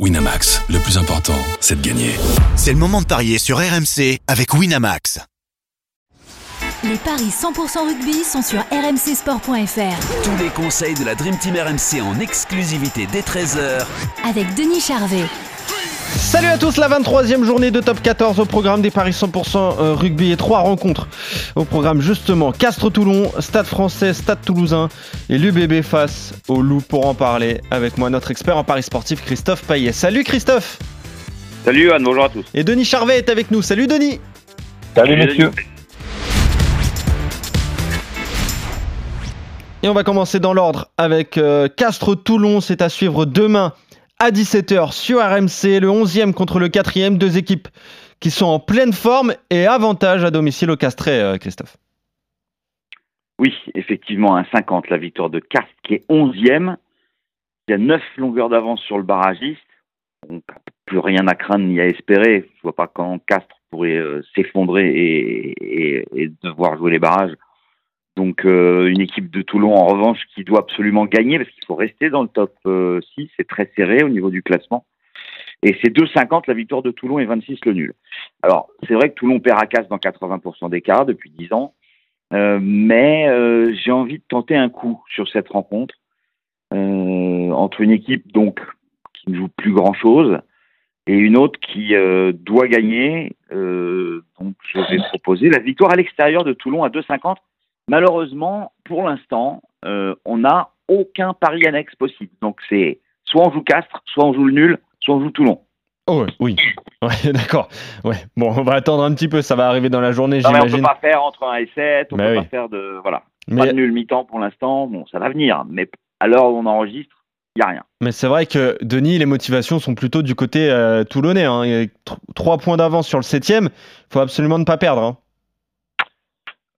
Winamax, le plus important, c'est de gagner. C'est le moment de parier sur RMC avec Winamax. Les paris 100% rugby sont sur rmcsport.fr. Tous les conseils de la Dream Team RMC en exclusivité dès 13h Avec Denis Charvet. Salut à tous, la 23e journée de top 14 au programme des Paris 100% euh, rugby et trois rencontres au programme justement Castres-Toulon, Stade français, Stade toulousain et l'UBB face au Loup pour en parler avec moi notre expert en Paris sportif Christophe Payet. Salut Christophe Salut Anne, bonjour à tous. Et Denis Charvet est avec nous. Salut Denis Salut messieurs Et on va commencer dans l'ordre avec euh, Castres-Toulon, c'est à suivre demain à 17h sur RMC, le 11e contre le 4e, deux équipes qui sont en pleine forme et avantage à domicile au Castré, euh, Christophe. Oui, effectivement, un 50, la victoire de Castres qui est 11e. Il y a 9 longueurs d'avance sur le barragiste. Donc, plus rien à craindre ni à espérer. Je vois pas quand Castres pourrait euh, s'effondrer et, devoir jouer les barrages. Donc euh, une équipe de Toulon en revanche qui doit absolument gagner parce qu'il faut rester dans le top euh, 6, c'est très serré au niveau du classement. Et c'est 2,50 la victoire de Toulon et 26 le nul. Alors c'est vrai que Toulon perd à casse dans 80% des cas depuis 10 ans, euh, mais euh, j'ai envie de tenter un coup sur cette rencontre euh, entre une équipe donc qui ne joue plus grand chose et une autre qui doit gagner. donc je vais proposer la victoire à l'extérieur de Toulon à 2,50 Malheureusement, pour l'instant, euh, on n'a aucun pari annexe possible. Donc c'est soit on joue Castres, soit on joue le nul, soit on joue Toulon. Oh oui, ouais, d'accord. Ouais. Bon, on va attendre un petit peu, ça va arriver dans la journée, j'imagine. On peut pas faire entre 1 et 7, on Mais peut oui. pas faire de voilà. Mais- Pas de nul mi-temps pour l'instant. Bon, ça va venir, mais à l'heure où on enregistre, il y a rien. Mais c'est vrai que Denis, les motivations sont plutôt du côté euh, toulonnais. Hein. Il y a tr- trois points d'avance sur le septième, il faut absolument ne pas perdre. Hein.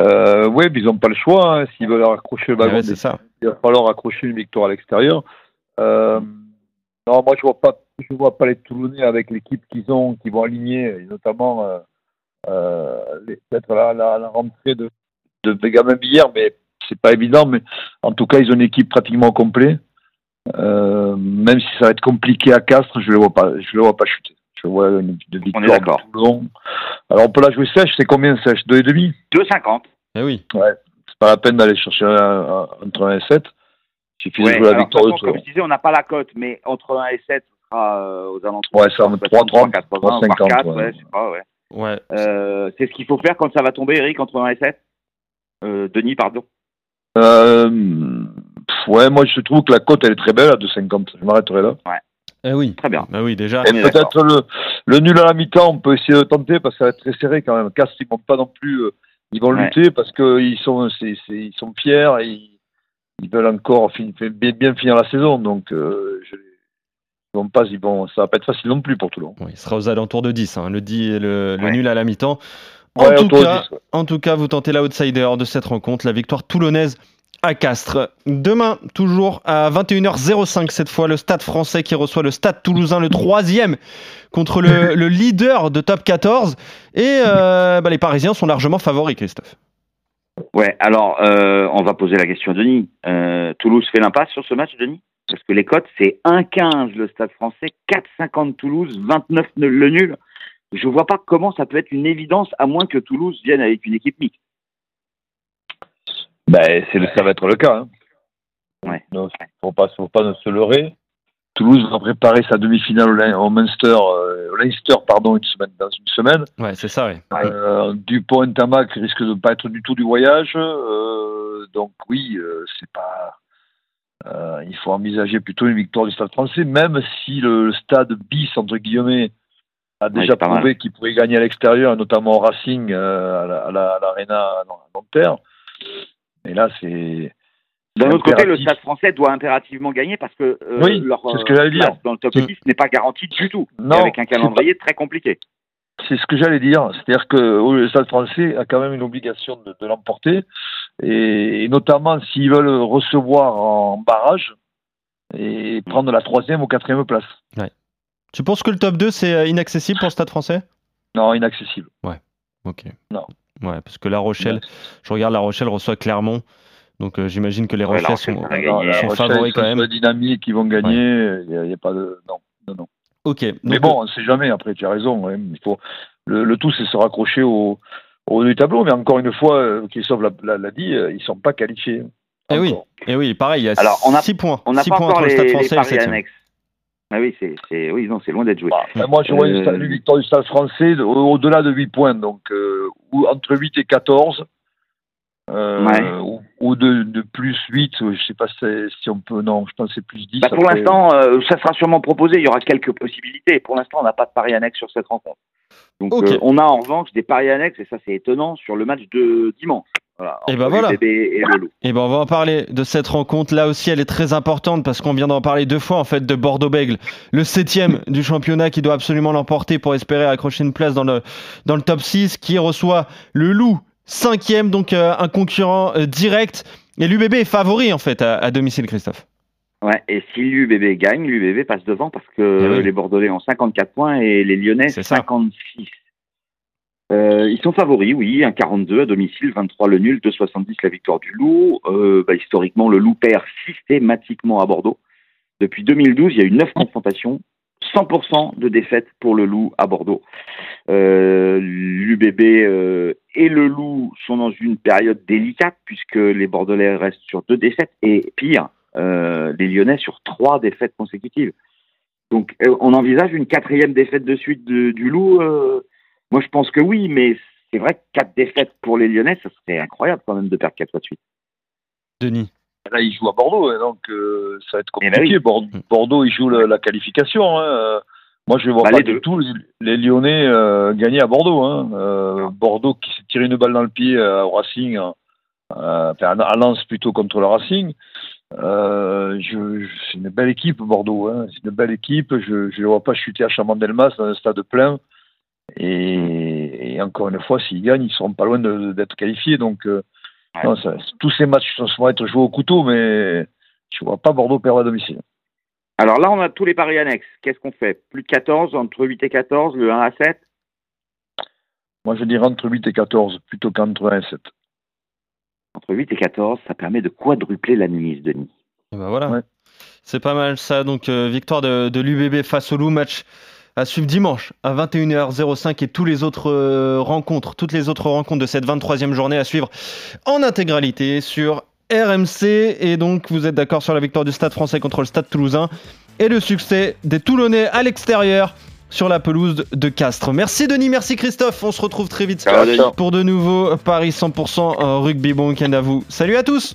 Euh, Oui, mais ils n'ont pas le choix. hein. S'ils veulent accrocher le ballon, ouais, ça. il va falloir accrocher une victoire à l'extérieur. Euh, non, moi je vois pas, je vois pas les Toulonnais avec l'équipe qu'ils ont, qui vont aligner, et notamment euh, euh, peut-être la, la, la rentrée de, de Benjamin Billard, mais c'est pas évident. Mais en tout cas, ils ont une équipe pratiquement complète. Euh, même si ça va être compliqué à Castres, je le vois pas, je le vois pas chuter. Je vois une, une victoire d'accord. de Toulon. Alors on peut la jouer sèche, c'est combien sèche? 2,5 2,50. Eh oui. c'est pas la peine d'aller chercher un, un, entre 1 et 7. Il suffit Ouais, de jouer la victoire de de façon, Toulon. comme je disais, on n'a pas la cote, mais entre 1 et 7, ce sera euh, aux alentours Ouais, de ça va me 3,30, 3,80, 3,50, voire 4, ouais. ouais, je sais pas, ouais. Ouais. Euh, c'est ce qu'il faut faire quand ça va tomber, Eric, entre 1 et 7 euh, Denis, pardon. Euh, pff, ouais, moi je trouve que la cote elle est très belle à 2,50. Je m'arrêterai là. Eh oui. Très bien. Bah oui, déjà. Et peut-être le, le nul à la mi-temps, on peut essayer de tenter parce que ça va être très serré quand même. Castres, ils vont pas non plus. euh, ils vont Ouais. lutter parce qu'ils sont, c'est, c'est- ils sont fiers et ils, ils veulent encore fin- fin- bien, bien finir la saison. Donc, euh, je, ils vont pas, ils vont, ça va pas être facile non plus pour Toulon. Il sera aux alentours de 10, hein, le, 10 le, le Ouais. nul à la mi-temps. En, Ouais, tout cas, 10, ouais. en tout cas, vous tentez l'outsider de cette rencontre, la victoire toulonnaise à Castres. Demain, toujours à 21h05, cette fois, le stade français qui reçoit le stade toulousain, le troisième, contre le, le leader de top 14. Et euh, bah, les Parisiens sont largement favoris, Christophe. Ouais, alors euh, on va poser la question à Denis. Euh, Toulouse fait l'impasse sur ce match, Denis? Parce que les cotes, c'est 1,15 le stade français, 4,50 Toulouse, 29 le nul. Je vois pas comment ça peut être une évidence à moins que Toulouse vienne avec une équipe mixte. Ben, c'est le, ça va être le cas. Hein. Ouais. Donc, faut pas, faut pas se leurrer. Toulouse va préparer sa demi-finale au, Munster, euh, au Leinster, pardon, une semaine, dans une semaine. Ouais, c'est ça, ouais. Euh, Dupont et Tamac risque de ne pas être du tout du voyage. Euh, donc oui, euh, c'est pas. euh, il faut envisager plutôt une victoire du Stade Français, même si le, le Stade bis entre guillemets a déjà prouvé qu'il pourrait gagner à l'extérieur, notamment au Racing euh, à la- à la- à l'Arena à Nanterre. Mais là, c'est D'un autre côté, le stade français doit impérativement gagner parce que euh, Oui, leur c'est ce que j'allais place dire. dans le top Mm. 10 n'est pas garantie du tout. Non, et avec un calendrier très compliqué. C'est ce que j'allais dire. C'est-à-dire que le Stade français a quand même une obligation de, de l'emporter, et, et notamment s'ils veulent recevoir en barrage et prendre la troisième ou quatrième place. Tu penses que le top 2, c'est euh, inaccessible pour le stade français? Non, inaccessible. Ok. Non. Ouais, parce que La Rochelle, je regarde La Rochelle reçoit Clermont. Donc euh, j'imagine que les Ouais, La Rochelais Rochelle, sont, Rochelle, favoris ils quand sont même. dynamique, ils vont gagner. Il n'y a, a pas de. Non, non, non. Ok. Mais Donc, bon, on ne sait jamais. Après, tu as raison. hein. Il faut le, le tout, c'est se raccrocher au, au haut du tableau. Mais encore une fois, euh, Christophe l'a- l'a l'a dit, euh, ils sont pas qualifiés. Eh oui. Et oui, pareil, il y a Alors, on a- 6 points. On n'a Six pas points encore entre le les, Stade les français et le paris 7 annexes. Ah oui, c'est, c'est, oui, non, c'est loin d'être joué. Bah, moi, je vois une, Euh, une victoire du Stade français de- au- au-delà de 8 points. Donc, euh, ou entre 8 et 14. Euh, Ouais. ou, ou de, de plus 8, je sais pas si, si on peut. Non, je pense que c'est plus 10. Bah, pour l'instant, ça sera sûrement proposé. Il y aura quelques possibilités. Pour l'instant, on n'a pas de paris annexe sur cette rencontre. Donc, on a en revanche des paris annexes, et ça, c'est étonnant, sur le match de dimanche. Voilà, Et bah voilà. et ben on va en parler de cette rencontre. Là aussi, elle est très importante parce qu'on vient d'en parler deux fois en fait de Bordeaux-Bègle, le septième du championnat qui doit absolument l'emporter pour espérer accrocher une place dans le dans le top 6, qui reçoit le Loup cinquième, donc euh, un concurrent euh, direct. Et l'UBB est favori en fait à, à domicile, Christophe. Ouais, et si l'UBB gagne, l'UBB passe devant parce que Eh oui. les Bordelais ont 54 points et les Lyonnais C'est ça. 56. Euh, ils sont favoris, oui, un 42 à domicile, 23 le nul, 2,70 la victoire du Loup. Euh, bah, historiquement, le Loup perd systématiquement à Bordeaux. Depuis 2012, il y a eu 9 confrontations, 100% de défaites pour le Loup à Bordeaux. Euh, L'UBB euh, et le Loup sont dans une période délicate puisque les Bordelais restent sur deux défaites et pire, euh, les Lyonnais sur trois défaites consécutives. Donc, euh, on envisage une quatrième défaite de suite du Loup. Moi, je pense que oui, mais c'est vrai que quatre défaites pour les Lyonnais, ça serait incroyable quand même de perdre quatre fois de suite. Denis. Là, ils jouent à Bordeaux, hein, donc euh, ça va être Eh ben compliqué. oui. Bord- Bordeaux, ils jouent la, la qualification. hein. Moi, je ne vois Bah, pas les du tout les, Lyonnais euh, gagner à Bordeaux. Hein. Euh, Bordeaux qui s'est tiré une balle dans le pied euh, au Racing, euh, enfin, à Lens plutôt contre le Racing. Euh, je, je- c'est une belle équipe, Bordeaux. Hein. C'est une belle équipe. Je ne les vois pas chuter à Chamandelmas dans un stade plein. Et, et encore une fois, s'ils gagnent, ils seront pas loin d'être qualifiés. Donc, euh, Ouais. non, ça- tous ces matchs vont être joués au couteau, mais je vois pas Bordeaux perdre à domicile. Alors là, on a tous les paris annexes. Qu'est-ce qu'on fait? Plus de 14, entre 8 et 14, le 1 à 7 Moi, je dirais entre 8 et 14 plutôt qu'entre 1 et 7. Entre 8 et 14, ça permet de quadrupler la mise, Denis. Et ben voilà. Ouais. C'est pas mal ça. Donc euh, victoire de, de l'UBB face au Loup, match à suivre dimanche à 21h05 et tous les autres euh, rencontres, toutes les autres rencontres de cette 23e journée à suivre en intégralité sur RMC. Et donc vous êtes d'accord sur la victoire du Stade français contre le Stade toulousain et le succès des Toulonnais à l'extérieur sur la pelouse de Castres. Merci Denis, merci Christophe. On se retrouve très vite pour de nouveaux Paris 100% en rugby. Bon week-end à vous. Salut à tous.